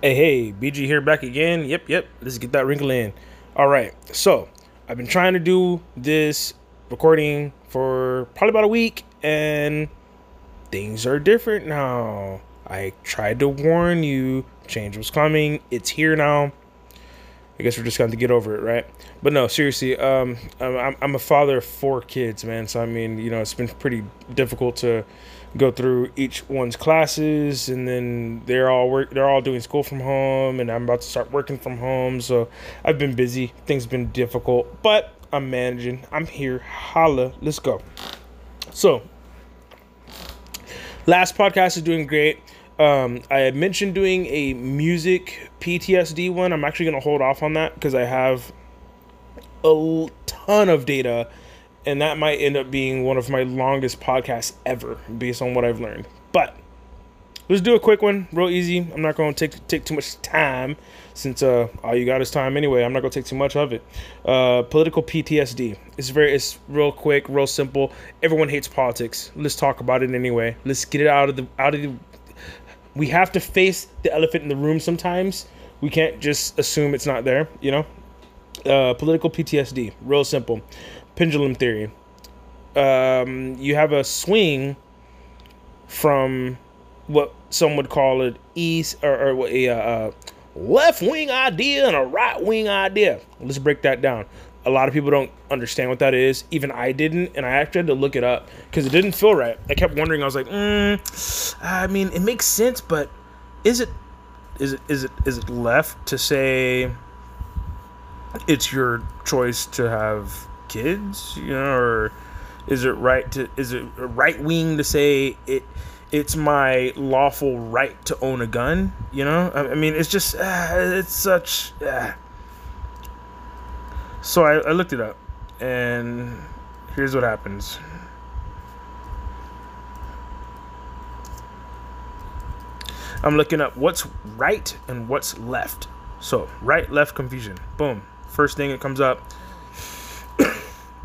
Hey, hey, BG here back again. Yep, yep. Let's get that wrinkle in. All right. So, I've been trying to do this recording for probably about a week, and things are different now. I tried to warn you, change was coming. It's here now. I guess we're just going to get over it, right? But no, seriously, um, I'm, I'm a father of four kids, man. So, I mean, you know, it's been pretty difficult to go through each one's classes and then they're all work they're all doing school from home and I'm about to start working from home. So I've been busy. Things been difficult but I'm managing. I'm here. Holla. Let's go. So last podcast is doing great. Um, I had mentioned doing a music PTSD one. I'm actually gonna hold off on that because I have a ton of data and that might end up being one of my longest podcasts ever based on what I've learned. But let's do a quick one, real easy. I'm not going to take take too much time since uh, all you got is time anyway. I'm not going to take too much of it. Uh, political PTSD. It's very it's real quick, real simple. Everyone hates politics. Let's talk about it anyway. Let's get it out of the out of the. We have to face the elephant in the room sometimes. We can't just assume it's not there. You know. Uh, political PTSD. Real simple pendulum theory. Um, you have a swing from what some would call it east or, or a uh, left wing idea and a right wing idea. Let's break that down. A lot of people don't understand what that is. Even I didn't, and I actually had to look it up because it didn't feel right. I kept wondering. I was like, mm, I mean, it makes sense, but is it is it is it is it left to say it's your choice to have kids, you know, or is it right to is it right wing to say it it's my lawful right to own a gun, you know? I, I mean, it's just uh, it's such uh. So I, I looked it up and here's what happens. I'm looking up what's right and what's left. So, right left confusion. Boom. First thing that comes up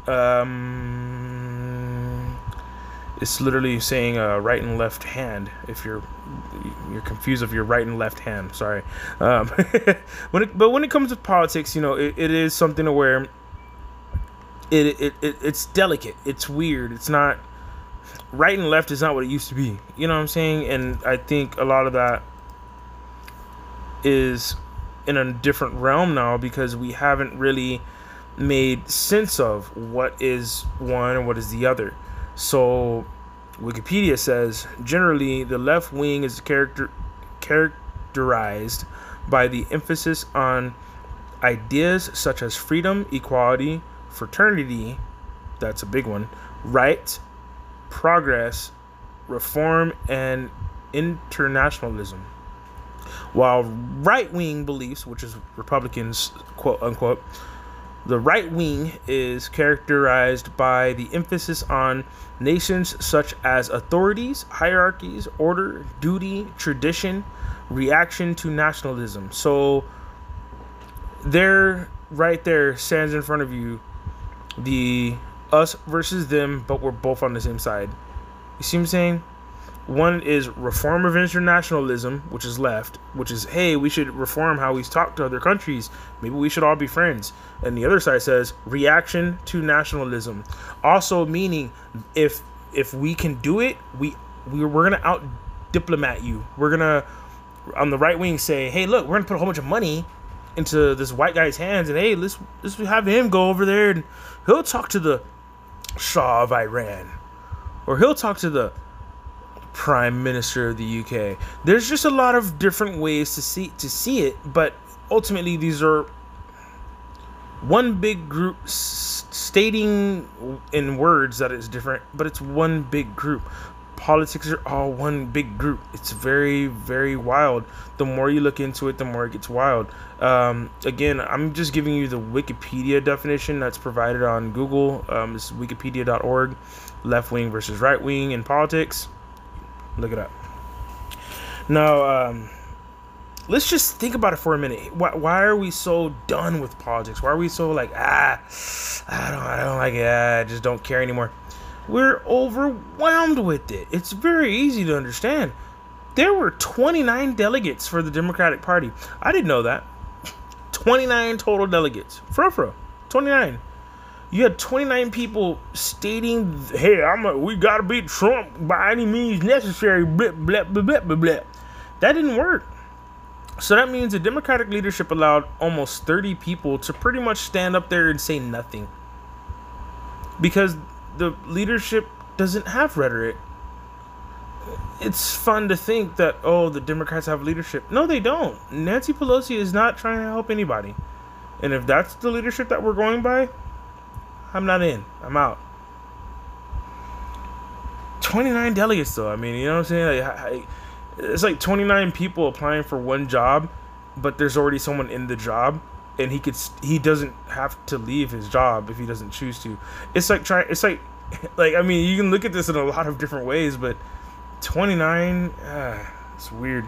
um, it's literally saying uh, right and left hand. If you're you're confused of your right and left hand, sorry. Um, when it, but when it comes to politics, you know, it, it is something to where it, it, it it's delicate. It's weird. It's not right and left is not what it used to be. You know what I'm saying? And I think a lot of that is in a different realm now because we haven't really made sense of what is one and what is the other. So Wikipedia says generally the left wing is character characterized by the emphasis on ideas such as freedom, equality, fraternity, that's a big one, right, progress, reform and internationalism. While right wing beliefs, which is Republicans, quote unquote, the right wing is characterized by the emphasis on nations such as authorities, hierarchies, order, duty, tradition, reaction to nationalism. So there, right there, stands in front of you the us versus them, but we're both on the same side. You see what I'm saying? One is reform of internationalism, which is left, which is, hey, we should reform how we talk to other countries. Maybe we should all be friends. And the other side says reaction to nationalism. Also meaning if if we can do it, we, we we're gonna out diplomat you. We're gonna on the right wing say, hey, look, we're gonna put a whole bunch of money into this white guy's hands, and hey, let's let's have him go over there and he'll talk to the Shah of Iran, or he'll talk to the prime minister of the UK. There's just a lot of different ways to see to see it, but ultimately these are one big group stating in words that it's different, but it's one big group. Politics are all one big group. It's very, very wild. The more you look into it, the more it gets wild. Um, again, I'm just giving you the Wikipedia definition that's provided on Google. Um, it's wikipedia.org, left wing versus right wing in politics. Look it up. Now, um, let's just think about it for a minute. Why, why are we so done with politics? Why are we so like ah, I don't, I don't like it. Ah, I just don't care anymore. We're overwhelmed with it. It's very easy to understand. There were 29 delegates for the Democratic Party. I didn't know that. 29 total delegates. Fro fro. 29. You had 29 people stating, "Hey, I'm a, we got to beat Trump by any means necessary." Blah, blah, blah, blah, blah, blah. That didn't work. So that means the Democratic leadership allowed almost 30 people to pretty much stand up there and say nothing. Because the leadership doesn't have rhetoric. It's fun to think that, oh, the Democrats have leadership. No, they don't. Nancy Pelosi is not trying to help anybody. And if that's the leadership that we're going by, I'm not in. I'm out. 29 delegates, though. I mean, you know what I'm saying? Like, I, it's like 29 people applying for one job, but there's already someone in the job and he could he doesn't have to leave his job if he doesn't choose to. It's like trying it's like like I mean, you can look at this in a lot of different ways, but 29 uh, it's weird.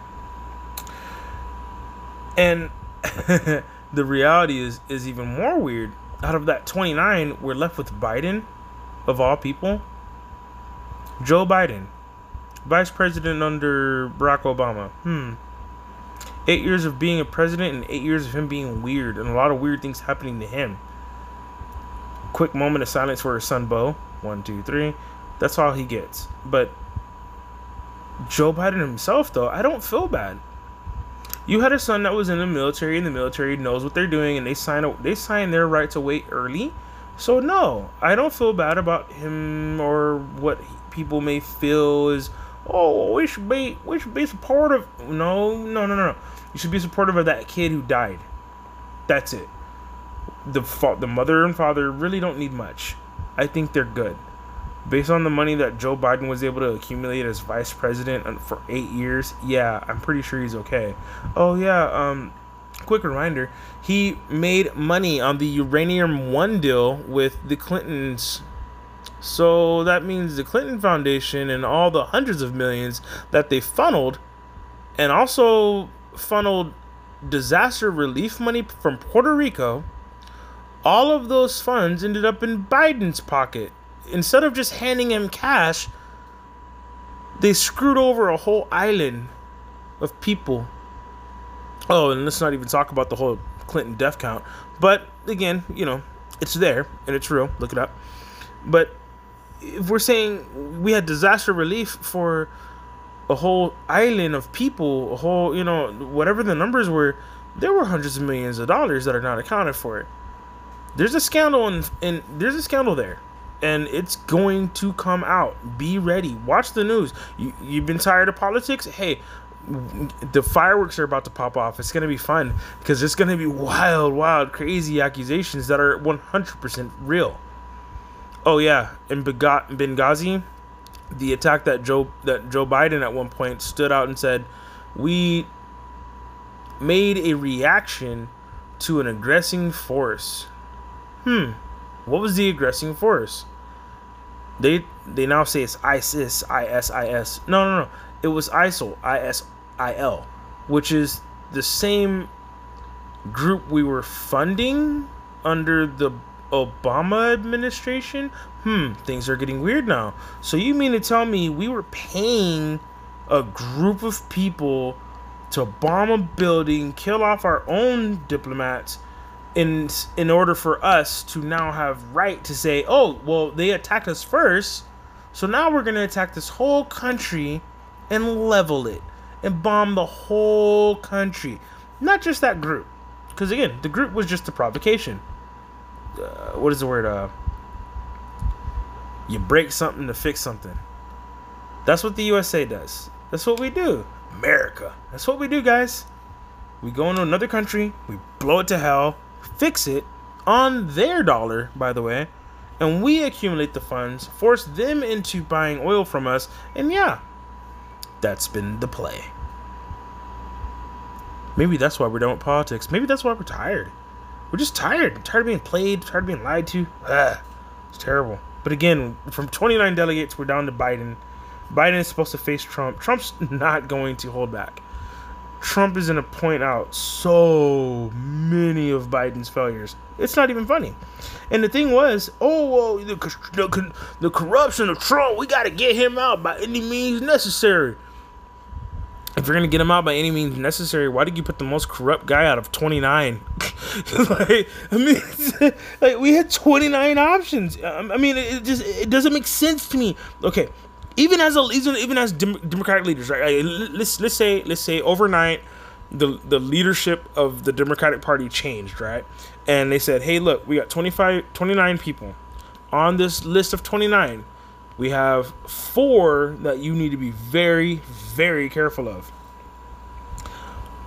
And the reality is is even more weird. Out of that 29, we're left with Biden of all people. Joe Biden Vice president under Barack Obama. Hmm. Eight years of being a president and eight years of him being weird and a lot of weird things happening to him. Quick moment of silence for his son Bo. One, two, three. That's all he gets. But Joe Biden himself, though, I don't feel bad. You had a son that was in the military, and the military knows what they're doing, and they sign a, they sign their right to wait early. So no, I don't feel bad about him or what people may feel is oh, we should be we should be supportive. No, no, no, no. You should be supportive of that kid who died. That's it. The fa- the mother and father really don't need much. I think they're good. Based on the money that Joe Biden was able to accumulate as vice president for eight years, yeah, I'm pretty sure he's okay. Oh yeah, um, quick reminder: he made money on the uranium one deal with the Clintons so that means the Clinton Foundation and all the hundreds of millions that they funneled and also funneled disaster relief money from Puerto Rico, all of those funds ended up in Biden's pocket. Instead of just handing him cash, they screwed over a whole island of people. Oh, and let's not even talk about the whole Clinton death count. But again, you know, it's there and it's real. Look it up. But if we're saying we had disaster relief for a whole island of people, a whole, you know, whatever the numbers were, there were hundreds of millions of dollars that are not accounted for. There's a scandal and there's a scandal there. And it's going to come out. Be ready. Watch the news. You, you've been tired of politics? Hey, the fireworks are about to pop off. It's going to be fun because it's going to be wild, wild, crazy accusations that are 100% real. Oh yeah, in Benghazi, the attack that Joe that Joe Biden at one point stood out and said, "We made a reaction to an aggressing force." Hmm. What was the aggressing force? They they now say it's ISIS, ISIS. No, no, no. It was ISIL, I S I L, which is the same group we were funding under the Obama administration? Hmm, things are getting weird now. So you mean to tell me we were paying a group of people to bomb a building, kill off our own diplomats in in order for us to now have right to say, "Oh, well, they attacked us first, so now we're to attack this whole country and level it and bomb the whole country." Not just that group. Cuz again, the group was just a provocation uh, what is the word? Uh, you break something to fix something. That's what the USA does. That's what we do. America. That's what we do, guys. We go into another country, we blow it to hell, fix it on their dollar, by the way, and we accumulate the funds, force them into buying oil from us, and yeah, that's been the play. Maybe that's why we're done with politics. Maybe that's why we're tired. We're just tired. tired of being played, tired of being lied to. Ugh, it's terrible. But again, from 29 delegates, we're down to Biden. Biden is supposed to face Trump. Trump's not going to hold back. Trump is going to point out so many of Biden's failures. It's not even funny. And the thing was, oh, well, the, the, the corruption of Trump, we got to get him out by any means necessary. if you're gonna get him out by any means necessary, why did you put the most corrupt guy out of 29? like, I mean, like we had 29 options. Um, I mean, it just it doesn't make sense to me. Okay, even as a even as Democratic leaders, right? Like, let's let's say let's say overnight, the the leadership of the Democratic Party changed, right? And they said, hey, look, we got 25, 29 people on this list of 29 we have four that you need to be very, very careful of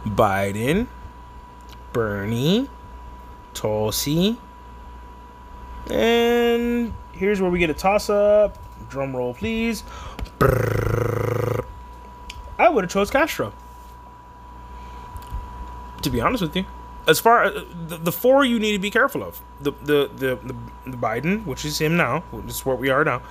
Biden, Bernie, Tulsi, and here's where we get a toss up. Drum roll, please. I would have chose Castro. To be honest with you, as far as uh, the, the four you need to be careful of the the, the the the Biden, which is him now, which is where we are now.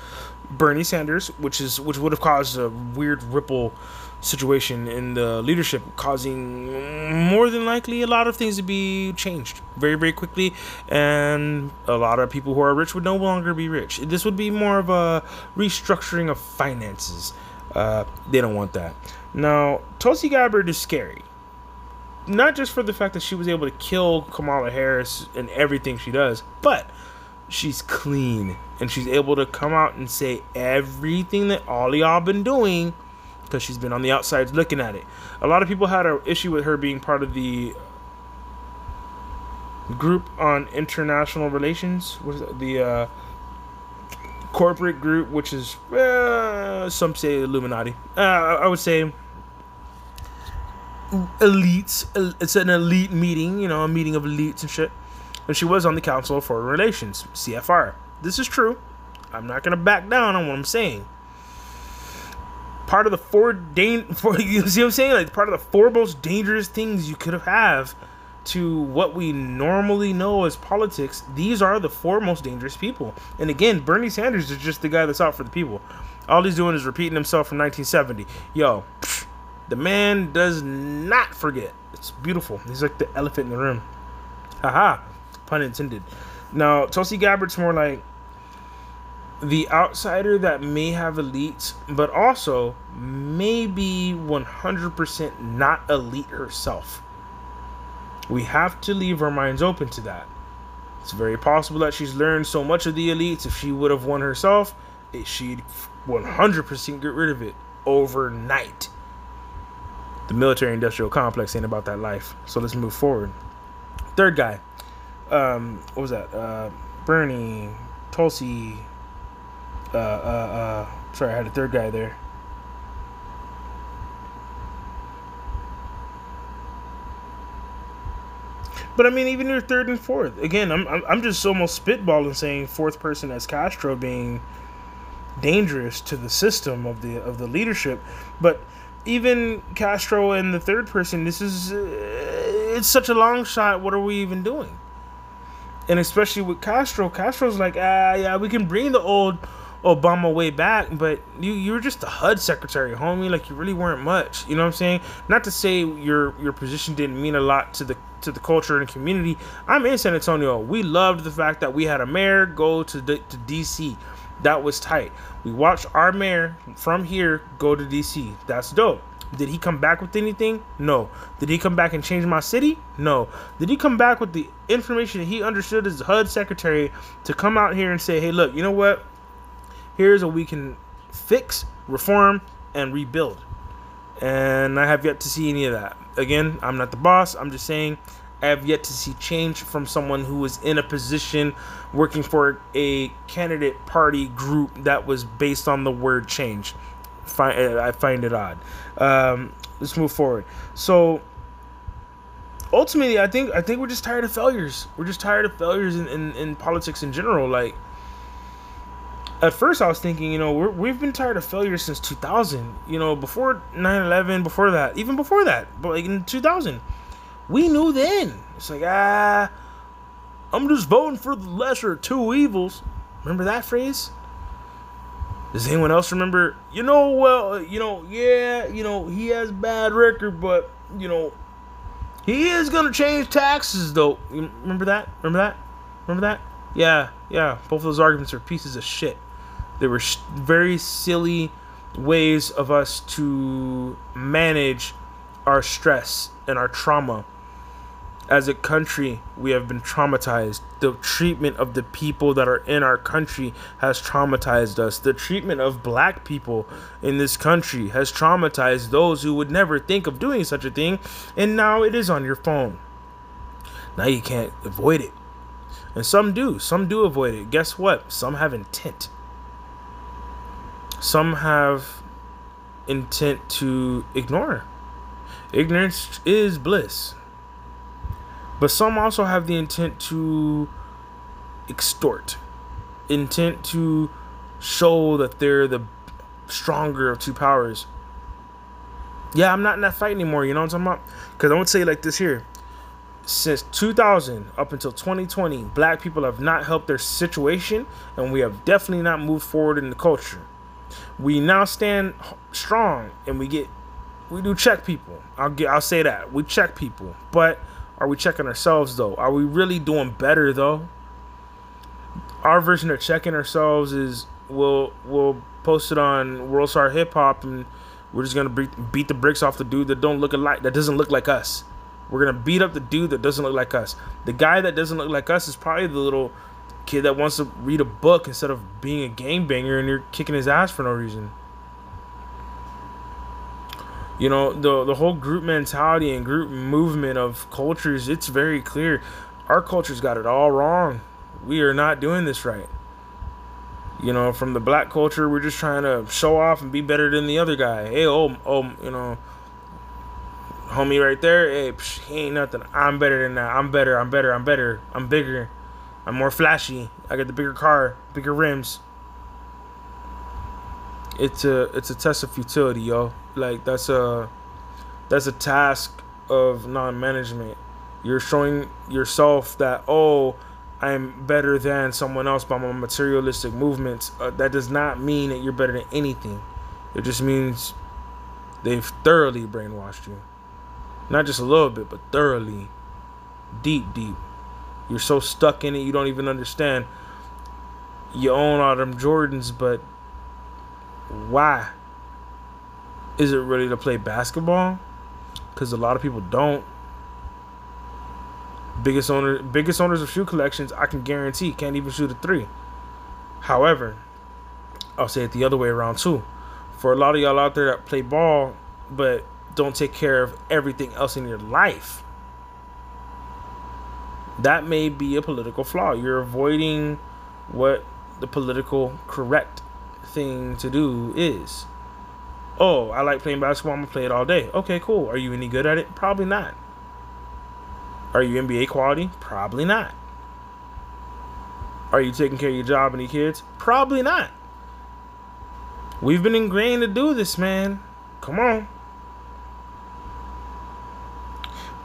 Bernie Sanders, which is which would have caused a weird ripple situation in the leadership, causing more than likely a lot of things to be changed very very quickly, and a lot of people who are rich would no longer be rich. This would be more of a restructuring of finances. Uh, they don't want that. Now, Tulsi Gabbard is scary. Not just for the fact that she was able to kill Kamala Harris and everything she does, but she's clean and she's able to come out and say everything that all y'all been doing because she's been on the outside looking at it. A lot of people had an issue with her being part of the group on international relations, the uh, corporate group, which is uh, some say Illuminati. Uh, I would say elites. It's an elite meeting, you know, a meeting of elites and shit and she was on the Council of Foreign Relations, CFR. This is true. I'm not going to back down on what I'm saying. Part of the four, dan- four you see what I'm saying? Like part of the four most dangerous things you could have to what we normally know as politics. These are the four most dangerous people. And again, Bernie Sanders is just the guy that's out for the people. All he's doing is repeating himself from 1970. Yo, the man does not forget. It's beautiful. He's like the elephant in the room. Haha pun intended. Now, Tulsi Gabbard's more like the outsider that may have elites, but also maybe 100% not elite herself. We have to leave our minds open to that. It's very possible that she's learned so much of the elites. If she would have won herself, she'd 100% get rid of it overnight. The military industrial complex ain't about that life. So let's move forward. Third guy, um, what was that? Uh, Bernie, Tulsi. Uh, uh, uh, sorry, I had a third guy there. But I mean, even your third and fourth. Again, I'm I'm just almost spitballing saying fourth person as Castro being dangerous to the system of the of the leadership. But even Castro and the third person, this is uh, it's such a long shot. What are we even doing? and especially with Castro, Castro's like, ah, yeah, we can bring the old Obama way back, but you you're just a HUD secretary, homie. Like you really weren't much. You know what I'm saying? Not to say your your position didn't mean a lot to the to the culture and community. I'm in San Antonio. We loved the fact that we had a mayor go to the, to DC. That was tight. We watched our mayor from here go to DC. That's dope. Did he come back with anything? No. Did he come back and change my city? No. Did he come back with the information he understood as HUD secretary to come out here and say, hey, look, you know what? Here's what we can fix, reform, and rebuild. And I have yet to see any of that. Again, I'm not the boss. I'm just saying I have yet to see change from someone who was in a position working for a candidate party group that was based on the word change. I find it odd. Um, let's move forward. So ultimately, I think I think we're just tired of failures. We're just tired of failures in, in, in politics in general. Like at first, I was thinking, you know, we have been tired of failures since 2000. You know, before 9/11, before that, even before that, but like in 2000, we knew then. It's like ah, I'm just voting for the lesser of two evils. Remember that phrase? Does anyone else remember? You know, well, you know, yeah, you know, he has bad record, but you know, he is gonna change taxes, though. You remember that? Remember that? Remember that? Yeah, yeah. Both of those arguments are pieces of shit. They were sh- very silly, ways of us to manage our stress and our trauma. As a country, we have been traumatized. The treatment of the people that are in our country has traumatized us. The treatment of black people in this country has traumatized those who would never think of doing such a thing. And now it is on your phone. Now you can't avoid it. And some do. Some do avoid it. Guess what? Some have intent. Some have intent to ignore. Ignorance is bliss. But some also have the intent to extort, intent to show that they're the stronger of two powers. Yeah, I'm not in that fight anymore. You know what I'm talking about? Because I would say like this here. Since 2000 up until 2020, black people have not helped their situation, and we have definitely not moved forward in the culture. We now stand strong, and we get we do check people. I'll get I'll say that we check people, but are we checking ourselves though? Are we really doing better though? Our version of checking ourselves is we'll we'll post it on World Star Hip Hop and we're just gonna beat, beat the bricks off the dude that don't look alike that doesn't look like us. We're gonna beat up the dude that doesn't look like us. The guy that doesn't look like us is probably the little kid that wants to read a book instead of being a game banger and you're kicking his ass for no reason. You know, the the whole group mentality and group movement of cultures, it's very clear. Our culture's got it all wrong. We are not doing this right. You know, from the black culture, we're just trying to show off and be better than the other guy. Hey, oh, oh, you know, homie right there, hey, psh, he ain't nothing. I'm better than that. I'm better. I'm better. I'm better. I'm bigger. I'm more flashy. I got the bigger car, bigger rims. It's a it's a test of futility, yo. Like that's a that's a task of non-management. You're showing yourself that oh, I'm better than someone else by my materialistic movements. Uh, that does not mean that you're better than anything. It just means they've thoroughly brainwashed you. Not just a little bit, but thoroughly. Deep, deep. You're so stuck in it you don't even understand. You own all them Jordans, but why? is it really to play basketball? Because a lot of people don't. Biggest owner, biggest owners of shoe collections, I can guarantee can't even shoot a three. However, I'll say it the other way around too. For a lot of y'all out there that play ball, but don't take care of everything else in your life, that may be a political flaw. You're avoiding what the political correct thing to do is. Oh, I like playing basketball. I'm gonna play it all day. Okay, cool. Are you any good at it? Probably not. Are you NBA quality? Probably not. Are you taking care of your job and your kids? Probably not. We've been ingrained to do this, man. Come on.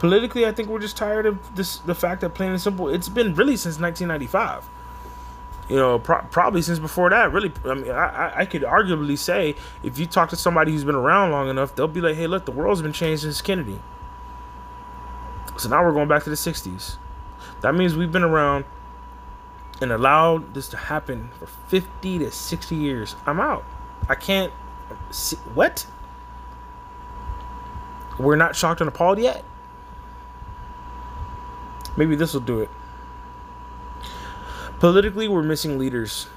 Politically, I think we're just tired of this the fact that plain and simple, it's been really since 1995 you know, pro- probably since before that. Really, I mean, I, I could arguably say if you talk to somebody who's been around long enough, they'll be like, "Hey, look, the world's been changed since Kennedy." So now we're going back to the '60s. That means we've been around and allowed this to happen for 50 to 60 years. I'm out. I can't. See, what? We're not shocked and appalled yet. Maybe this will do it. Politically, we're missing leaders.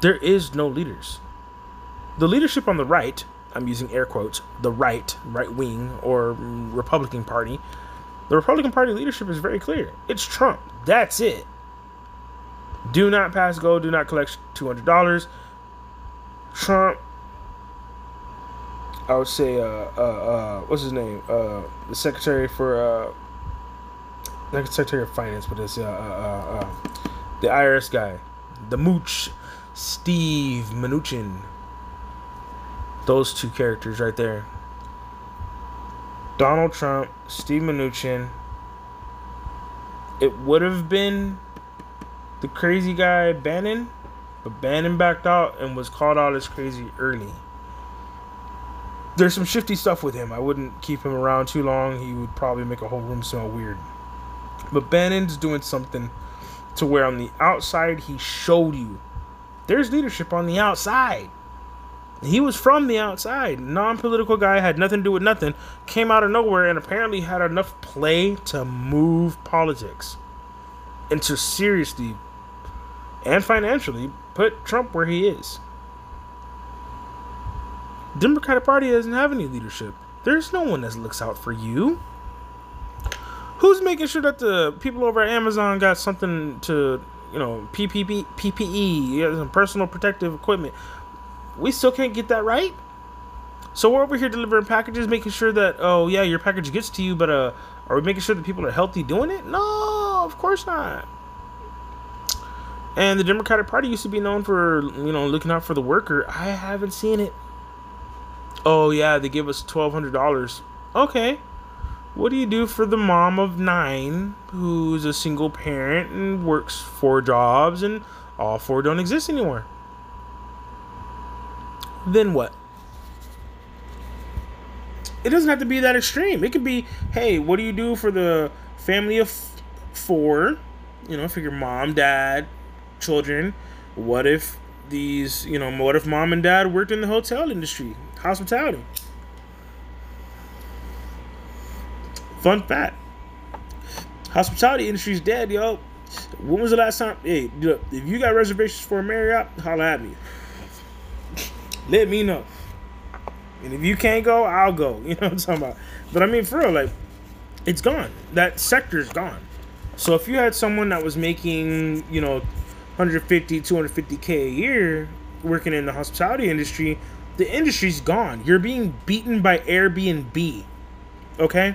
There is no leaders. The leadership on the right, I'm using air quotes, the right, right wing, or Republican Party, the Republican Party leadership is very clear. It's Trump. That's it. Do not pass go, do not collect $200. Trump, I would say, uh, uh, uh, what's his name? Uh, the Secretary for, uh, not Secretary of Finance, but it's, uh, uh, uh, uh the IRS guy, the mooch, Steve Mnuchin. Those two characters right there. Donald Trump, Steve Mnuchin. It would have been the crazy guy Bannon, but Bannon backed out and was called out as crazy early. There's some shifty stuff with him. I wouldn't keep him around too long. He would probably make a whole room smell weird. But Bannon's doing something to where on the outside he showed you there's leadership on the outside. He was from the outside, non political guy, had nothing to do with nothing, came out of nowhere, and apparently had enough play to move politics and to seriously and financially put Trump where he is. Democratic Party doesn't have any leadership. There's no one that looks out for you. Who's making sure that the people over at Amazon got something to, you know, PPP, PPE, some personal protective equipment? We still can't get that right. So we're over here delivering packages, making sure that oh yeah, your package gets to you, but uh, are we making sure that people are healthy doing it? No, of course not. And the Democratic Party used to be known for you know looking out for the worker. I haven't seen it. Oh yeah, they give us twelve hundred dollars. Okay, what do you do for the mom of nine who's a single parent and works four jobs and all four don't exist anymore? Then what? It doesn't have to be that extreme. It could be, hey, what do you do for the family of four? You know, your mom, dad, children. What if these, you know, what if mom and dad worked in the hotel industry, hospitality? Fun fact: hospitality industry's dead, yo. When was the last time? Hey, if you got reservations for a Marriott, holla at me. Let me know. And if you can't go, I'll go. You know what I'm talking about? But I mean, for real, like, it's gone. That sector's gone. So if you had someone that was making, you know, 150, 250k a year working in the hospitality industry, the industry's gone. You're being beaten by Airbnb. Okay?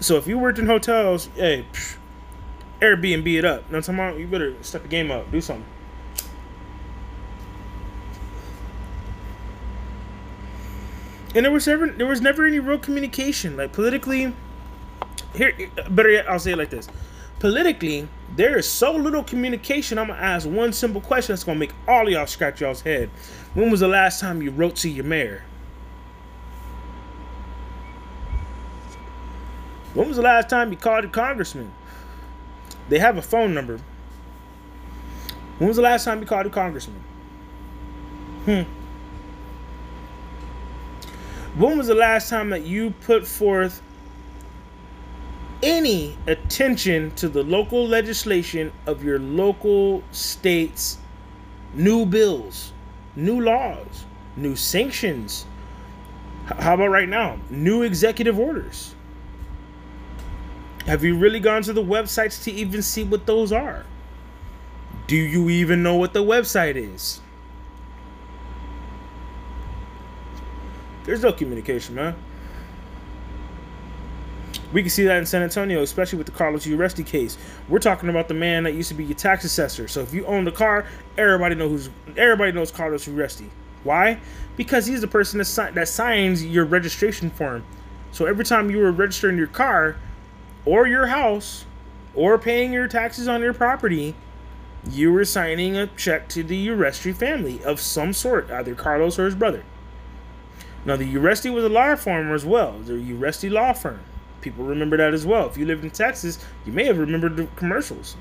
So if you worked in hotels, hey, psh, Airbnb it up. Now, tomorrow you better step the game up, do something. And there was never there was never any real communication, like politically. Here, better yet, I'll say it like this: politically, there is so little communication. I'm gonna ask one simple question that's gonna make all y'all scratch y'all's head. When was the last time you wrote to your mayor? When was the last time you called a congressman? They have a phone number. When was the last time you called a congressman? Hmm. When was the last time that you put forth any attention to the local legislation of your local state's new bills, new laws, new sanctions? How about right now? New executive orders. Have you really gone to the websites to even see what those are? Do you even know what the website is? There's no communication, man. We can see that in San Antonio, especially with the Carlos Uresti case. We're talking about the man that used to be your tax assessor. So if you own the car, everybody knows everybody knows Carlos Uresti. Why? Because he's the person that, si- that signs your registration form. So every time you were registering your car, or your house or paying your taxes on your property, you were signing a check to the Uresti family of some sort, either Carlos or his brother. Now, the Uresti was a law firm as well, the Uresti law firm. People remember that as well. If you lived in Texas, you may have remembered the commercials.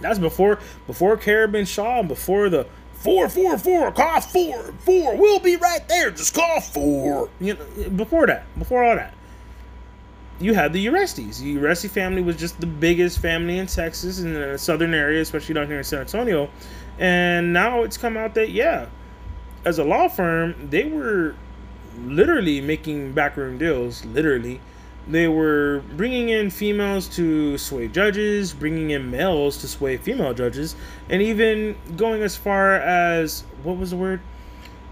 That's before before Carabin Shaw and before the four four four call four four. We'll be right there. Just call four. You know, before that, before all that you had the Urestis. The Uresti family was just the biggest family in Texas in the southern area, especially down here in San Antonio. And now it's come out that, yeah, as a law firm, they were literally making backroom deals, literally. They were bringing in females to sway judges, bringing in males to sway female judges, and even going as far as what was the word?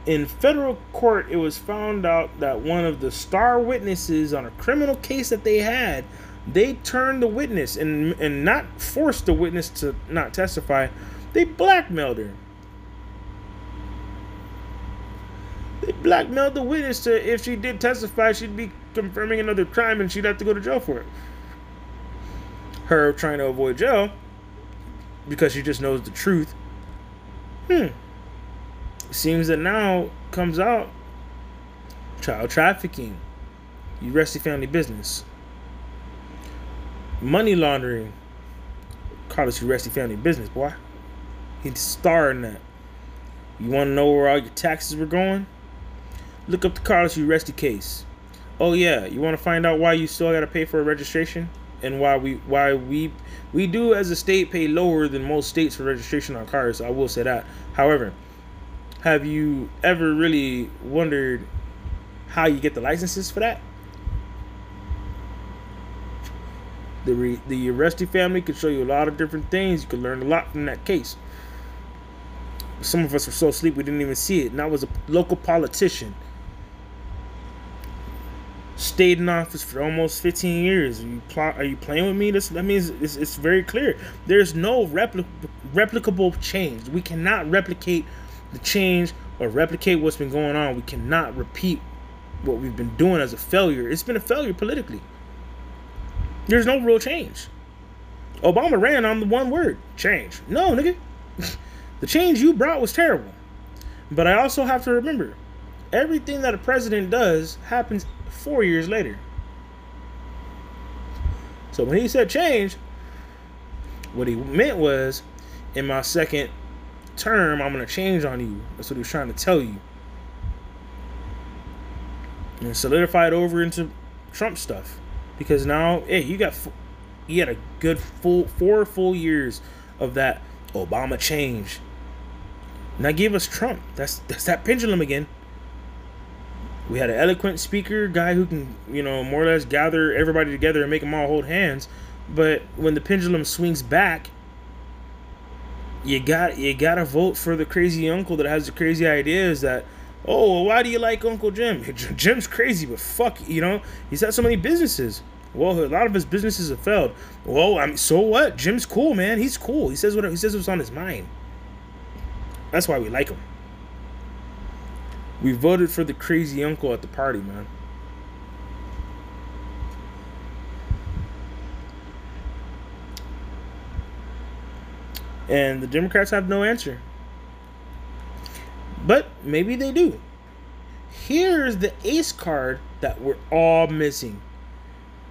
In federal court, it was found out that one of the star witnesses on a criminal case that they had, they turned the witness and and not forced the witness to not testify. They blackmailed her. They blackmailed the witness to if she did testify, she'd be confirming another crime and she'd have to go to jail for it. Her trying to avoid jail because she just knows the truth. Hmm seems that now comes out child trafficking, you Uresti family business, money laundering, Carlos Uresti family business, boy. He's starring that. You want to know where all your taxes were going? Look up the Carlos Uresti case. Oh yeah, you want to find out why you still got to pay for a registration and why we why we we do as a state pay lower than most states for registration on cars. I will say that. However, have you ever really wondered how you get the licenses for that? The re, the Uresti family could show you a lot of different things. You could learn a lot from that case. Some of us were so asleep we didn't even see it. And that was a local politician. Stayed in office for almost 15 years. Are you, pl- are you playing with me? This, that means it's, it's very clear. There's no repli- replicable change. We cannot replicate the change or replicate what's been going on. We cannot repeat what we've been doing as a failure. It's been a failure politically. There's no real change. Obama ran on the one word change. No, nigga. the change you brought was terrible. But I also have to remember everything that a president does happens four years later. So when he said change, what he meant was in my second term, I'm to change on you. That's what he was trying to tell you. And solidify it over into Trump stuff because now, hey, you got you had a good full four full years of that Obama change. Now give us Trump. That's that's that pendulum again. We had an eloquent speaker, guy who can, you know, more or less gather everybody together and make them all hold hands. But when the pendulum swings back, you got you got to vote for the crazy uncle that has the crazy ideas that Oh, well, why do you like Uncle Jim? Jim's crazy, but fuck, you know, he's had so many businesses. Well, a lot of his businesses have failed. Well, I mean, so what? Jim's cool, man. He's cool. He says what he says what's on his mind. That's why we like him. We voted for the crazy uncle at the party, man. And the Democrats have no answer. But maybe they do. Here's the ace card that we're all missing.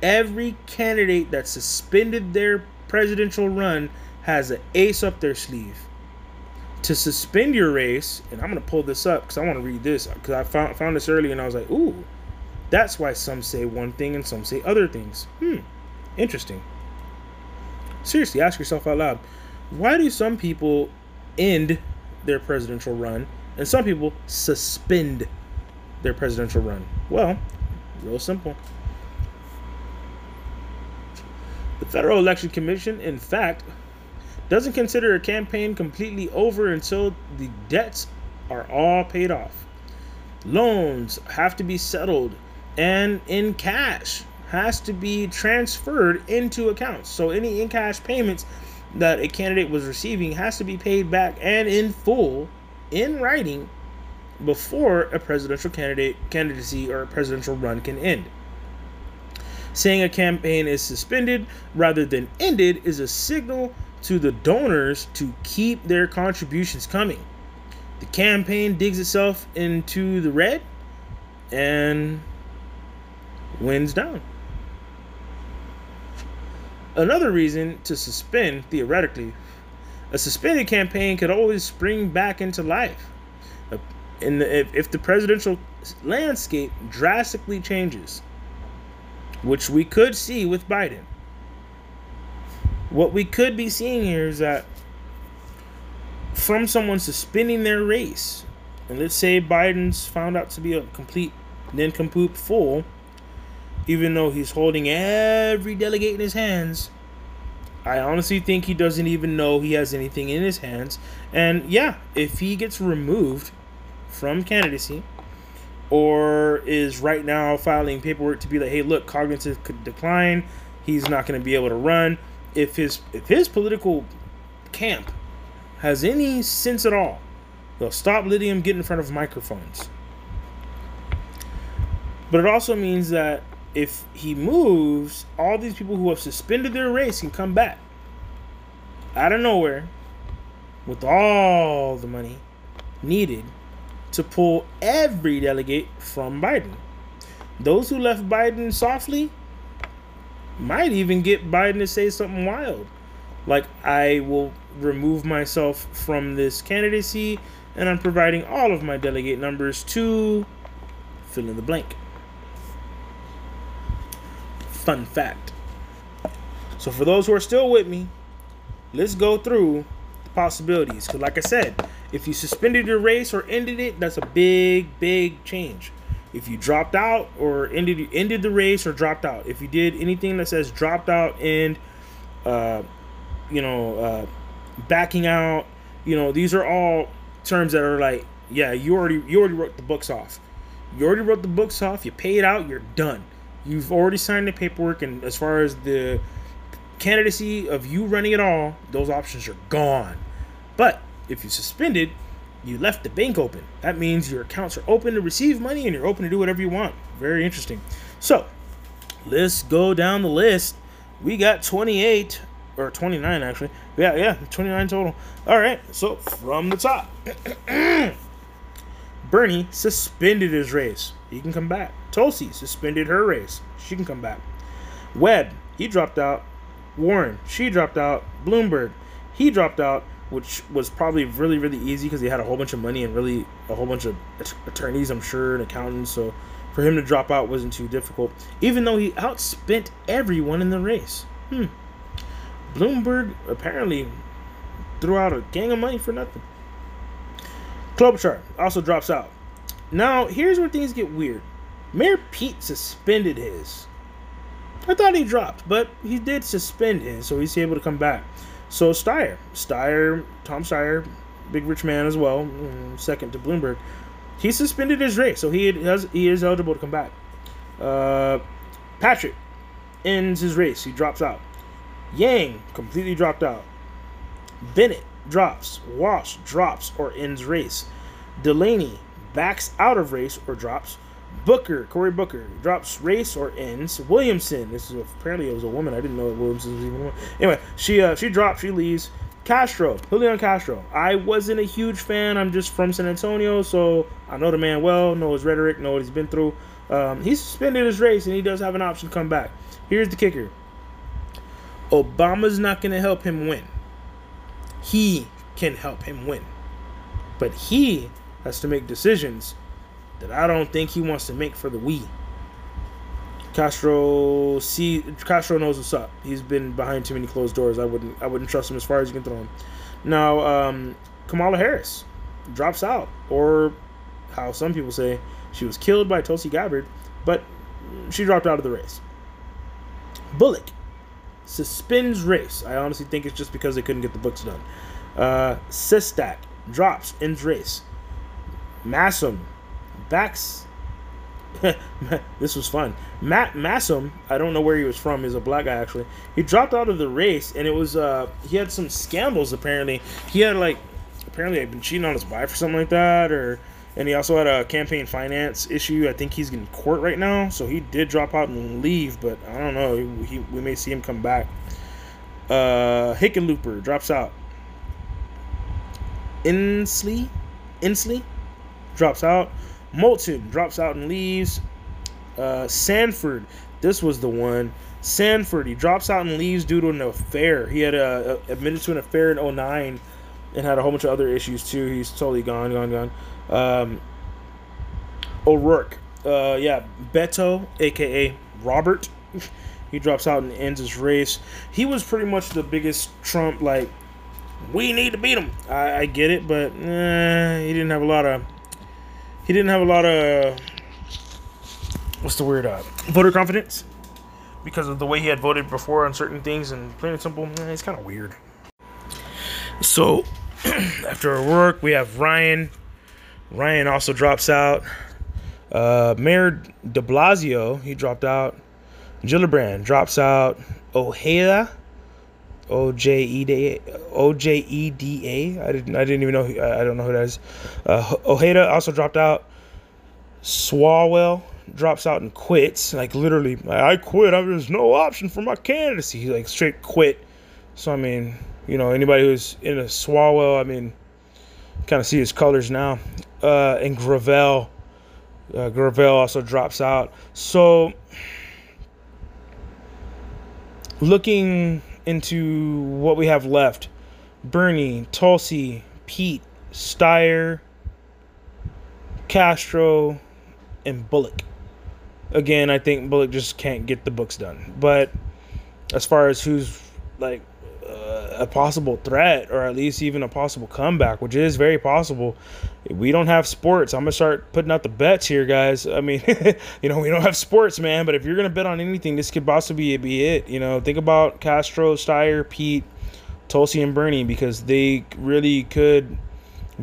Every candidate that suspended their presidential run has an ace up their sleeve. To suspend your race, and I'm going to pull this up because I want to read this because I found, found this early and I was like, ooh, that's why some say one thing and some say other things. Hmm, interesting. Seriously, ask yourself out loud why do some people end their presidential run and some people suspend their presidential run. Well, real simple. The Federal Election Commission, in fact, doesn't consider a campaign completely over until the debts are all paid off. Loans have to be settled and in cash has to be transferred into accounts. So any in cash payments that a candidate was receiving has to be paid back and in full in writing before a presidential candidate candidacy or a presidential run can end. Saying a campaign is suspended rather than ended is a signal to the donors to keep their contributions coming. The campaign digs itself into the red and wins down. Another reason to suspend, theoretically, a suspended campaign could always spring back into life. In the, if, if the presidential landscape drastically changes, which we could see with Biden, what we could be seeing here is that from someone suspending their race, and let's say Biden's found out to be a complete nincompoop fool, even though he's holding every delegate in his hands, I honestly think he doesn't even know he has anything in his hands. And yeah, if he gets removed from candidacy or is right now filing paperwork to be like, hey, look, cognitive decline, he's not going to be able to run. If his if his political camp has any sense at all, they'll stop letting him get in front of microphones. But it also means that if he moves, all these people who have suspended their race can come back out of nowhere with all the money needed to pull every delegate from Biden. Those who left Biden softly might even get Biden to say something wild. Like, I will remove myself from this candidacy and I'm providing all of my delegate numbers to fill in the blank. Fun fact. So for those who are still with me, let's go through the possibilities. Because like I said, if you suspended your race or ended it, that's a big, big change. If you dropped out or ended ended the race or dropped out, if you did anything that says dropped out and, uh, you know, uh, backing out, you know, these are all terms that are like, yeah, you already you already wrote the books off. You already wrote the books off. You paid out. You're done. You've already signed the paperwork, and as far as the candidacy of you running at all, those options are gone. But if you suspended, you left the bank open. That means your accounts are open to receive money and you're open to do whatever you want. Very interesting. So let's go down the list. We got 28 or 29 actually. Yeah, yeah, 29 total. All right. So from the top, Bernie suspended his race. He can come back. Tulsi suspended her race. She can come back. Webb, he dropped out. Warren, she dropped out. Bloomberg, he dropped out which was probably really really easy because he had a whole bunch of money and really a whole bunch of attorneys i'm sure and accountants so for him to drop out wasn't too difficult even though he outspent everyone in the race hmm bloomberg apparently threw out a gang of money for nothing klobuchar also drops out now here's where things get weird mayor pete suspended his i thought he dropped but he did suspend his so he's able to come back so Steyer, Steyer, Tom Steyer, big rich man as well, mm, second to Bloomberg, he suspended his race, so he has he is eligible to come back. Uh, Patrick ends his race, he drops out. Yang completely dropped out. Bennet drops. Walsh drops or ends race. Delaney backs out of race or drops. Booker, Cory Booker, drops race or ends. Williamson, this is apparently it was a woman. I didn't know Williamson was even a woman. Anyway, she uh, she dropped, she leaves. Castro, Julian Castro. I wasn't a huge fan. I'm just from San Antonio, so I know the man well, know his rhetoric, know what he's been through. Um, he suspended his race, and he does have an option to come back. Here's the kicker: Obama's not going to help him win. He can help him win, but he has to make decisions that I don't think he wants to make for the Wii. Castro see Castro knows what's up. He's been behind too many closed doors. I wouldn't I wouldn't trust him as far as you can throw him. Now, um, Kamala Harris drops out, or how some people say she was killed by Tulsi Gabbard, but she dropped out of the race. Bullock suspends race. I honestly think it's just because they couldn't get the books done. Uh, Sestak drops, ends race. Masson backs. this was fun. Matt Masson, I don't know where he was from. He's a black guy actually. He dropped out of the race, and it was uh he had some scandals apparently. He had like apparently had been cheating on his wife or something like that, or and he also had a campaign finance issue. I think he's in court right now, so he did drop out and leave. But I don't know. He, he we may see him come back. Uh, Hickenlooper drops out. Inslee, Inslee drops out. Moulton drops out and leaves. Uh, Sanford, this was the one. Sanford, he drops out and leaves due to an affair. He had a, a admitted to an affair in 09 and had a whole bunch of other issues too. He's totally gone, gone, gone. Um, O'Rourke, uh, yeah, Beto, aka Robert, he drops out and ends his race. He was pretty much the biggest Trump, like, we need to beat him. I, I get it, but eh, he didn't have a lot of he didn't have a lot of what's the word uh, voter confidence because of the way he had voted before on certain things and plain and simple. Eh, it's kind of weird. So after work we have ryan. Ryan also drops out. Uh, mayor de blasio he dropped out. Gillibrand drops out. Ojeda O J E D O J E D A. I didn't I didn't even know. Who, I don't know who that is. Uh, Ojeda also dropped out. Swalwell drops out and quits. Like literally, I quit. There's no option for my candidacy. He like straight quit. So I mean, you know, anybody who's in a Swalwell, I mean, kind of see his colors now. Uh, and Gravel, uh, Gravel also drops out. So looking into what we have left Bernie, Tulsi, Pete, Steyer, Castro, and Bullock. Again, I think Bullock just can't get the books done. But as far as who's like uh, a possible threat or at least even a possible comeback, which is very possible. We don't have sports. I'm gonna start putting out the bets here, guys. I mean, you know, we don't have sports, man. But if you're gonna bet on anything, this could possibly be it. You know, think about Castro, Steyer, Pete, Tulsi, and Bernie because they really could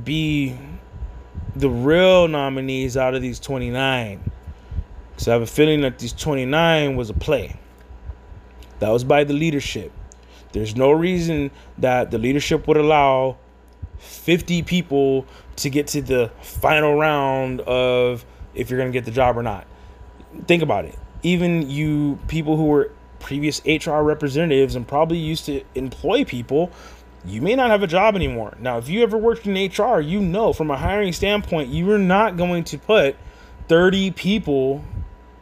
be the real nominees out of these 29. Because I have a feeling that these 29 was a play. That was by the leadership. There's no reason that the leadership would allow 50 people to get to the final round of if you're going to get the job or not. Think about it. Even you people who were previous HR representatives and probably used to employ people, you may not have a job anymore. Now, if you ever worked in HR, you know from a hiring standpoint, you are not going to put 30 people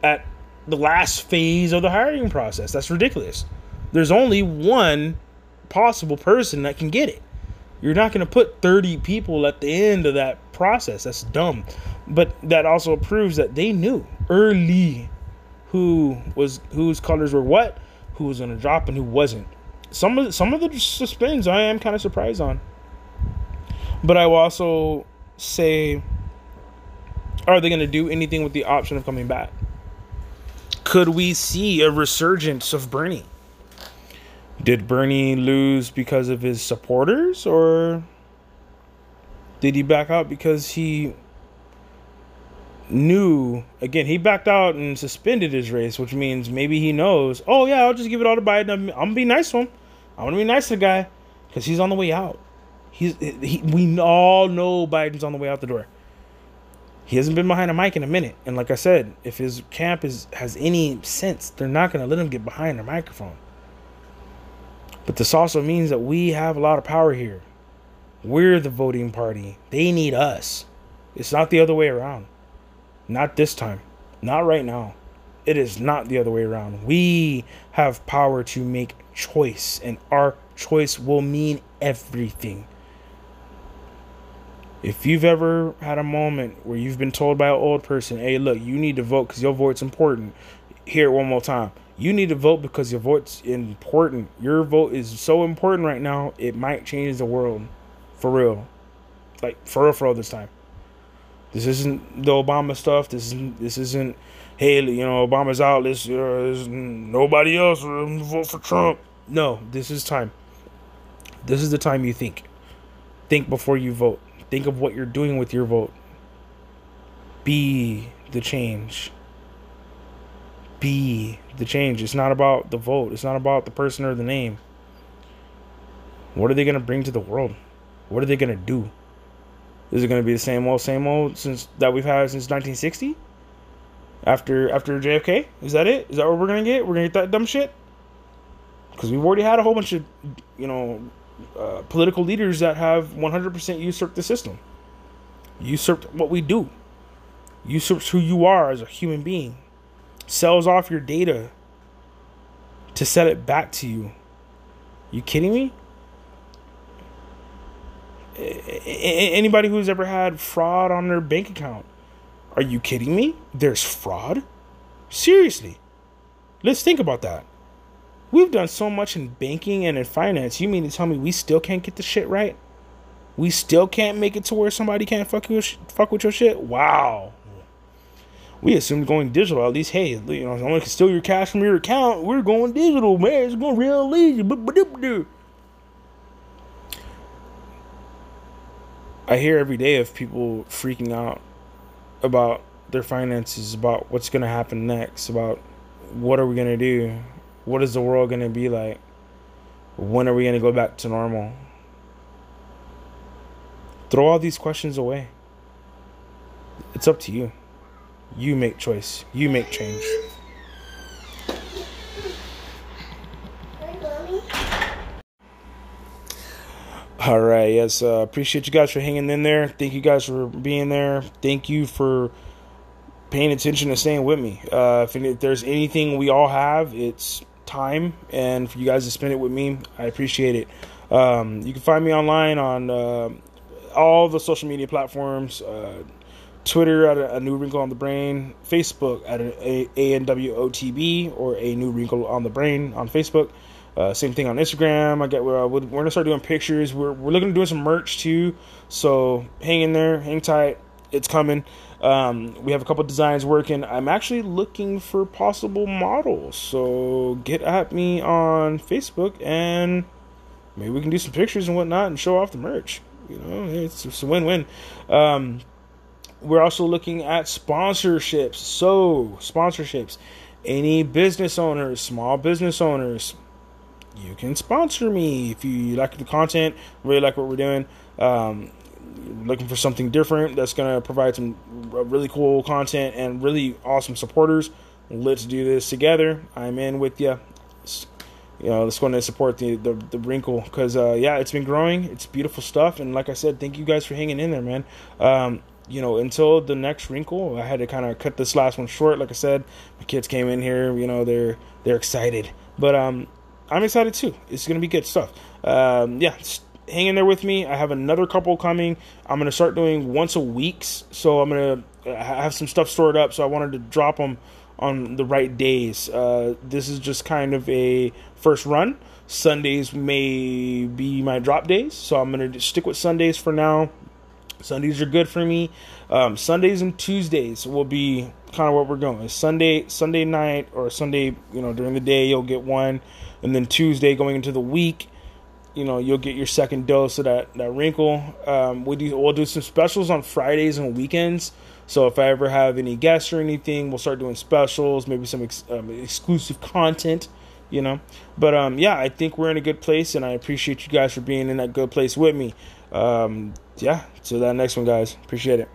at the last phase of the hiring process. That's ridiculous there's only one possible person that can get it. You're not going to put 30 people at the end of that process. That's dumb. But that also proves that they knew early who was whose colors were what, who was going to drop and who wasn't. Some of some of the spins I am kind of surprised on. But I will also say are they going to do anything with the option of coming back? Could we see a resurgence of Bernie? Did Bernie lose because of his supporters or did he back out because he knew again he backed out and suspended his race, which means maybe he knows, oh yeah, I'll just give it all to Biden. I'm, I'm gonna be nice to him. I'm gonna be nice to the guy because he's on the way out. He's he, we all know Biden's on the way out the door. He hasn't been behind a mic in a minute, and like I said, if his camp is has any sense, they're not gonna let him get behind a microphone. But this also means that we have a lot of power here. We're the voting party. They need us. It's not the other way around. Not this time. Not right now. It is not the other way around. We have power to make choice, and our choice will mean everything. If you've ever had a moment where you've been told by an old person, hey, look, you need to vote because your vote's important, hear it one more time. You need to vote because your vote's important. Your vote is so important right now, it might change the world. For real. Like for real for real this time. This isn't the Obama stuff. This isn't this isn't hey, you know, Obama's out, let's uh, nobody else vote for Trump. No, this is time. This is the time you think. Think before you vote. Think of what you're doing with your vote. Be the change be the change. It's not about the vote. It's not about the person or the name. What are they going to bring to the world? What are they going to do? Is it going to be the same old, same old since that we've had since 1960? After after JFK, is that it? Is that what we're gonna get? We're gonna get that dumb shit? Because we've already had a whole bunch of, you know, uh, political leaders that have 100% usurped the system, usurped what we do, usurped who you are as a human being sells off your data to sell it back to you. You kidding me? Anybody who's ever had fraud on their bank account, are you kidding me? There's fraud? Seriously. Let's think about that. We've done so much in banking and in finance. You mean to tell me we still can't get the shit right? We still can't make it to where somebody can't fuck with, fuck with your shit? Wow we assumed going digital. At least, hey, you know, someone can steal your cash from your account. We're going digital, man. It's going real easy. I hear every day of people freaking out about their finances, about what's going to happen next, about what are we going to do? What is the world going to be like? When are we going to go back to normal? Throw all these questions away. It's up to you. You make choice. You make change. All right. Yes. Uh, appreciate you guys for hanging in there. Thank you guys for being there. Thank you for paying attention and staying with me. Uh, if, there's anything we all have, it's time, and for you guys to spend it with me, I appreciate it. Um, you can find me online on uh, all the social media platforms. Uh, Twitter at a, a, new wrinkle on the brain, Facebook at ANWOTB or a new wrinkle on the brain on Facebook. Uh, same thing on Instagram. I get where we're gonna start doing pictures. We're we're looking to do some merch too. So hang in there, hang tight. It's coming. Um, we have a couple designs working. I'm actually looking for possible models. So get at me on Facebook and maybe we can do some pictures and whatnot and show off the merch. You know, it's, it's a win-win. Um, we're also looking at sponsorships. So sponsorships. Any business owners, small business owners, you can sponsor me if you like the content, really like what we're doing. Um, looking for something different that's going to provide some really cool content and really awesome supporters. Let's do this together. I'm in with you. You know, let's go and support the the, the wrinkle because uh, yeah, it's been growing. It's beautiful stuff, and like I said, thank you guys for hanging in there, man. Um, you know, until the next wrinkle, I had to kind of cut this last one short. Like I said, my kids came in here. You know, they're they're excited, but um, I'm excited too. It's gonna be good stuff. Um, yeah, hang in there with me. I have another couple coming. I'm gonna start doing once a weeks, so I'm gonna have some stuff stored up. So I wanted to drop them on the right days. Uh, this is just kind of a first run. Sundays may be my drop days, so I'm gonna stick with Sundays for now. Sundays are good for me. Um, Sundays and Tuesdays will be kind of what we're going. Sunday, Sunday night or Sunday, you know, during the day you'll get one, and then Tuesday going into the week, you know, you'll get your second dose of that that wrinkle. Um, we do we'll do some specials on Fridays and weekends. So if I ever have any guests or anything, we'll start doing specials, maybe some ex- um, exclusive content, you know. But um, yeah, I think we're in a good place, and I appreciate you guys for being in that good place with me. Um, yeah, till that next one, guys. Appreciate it.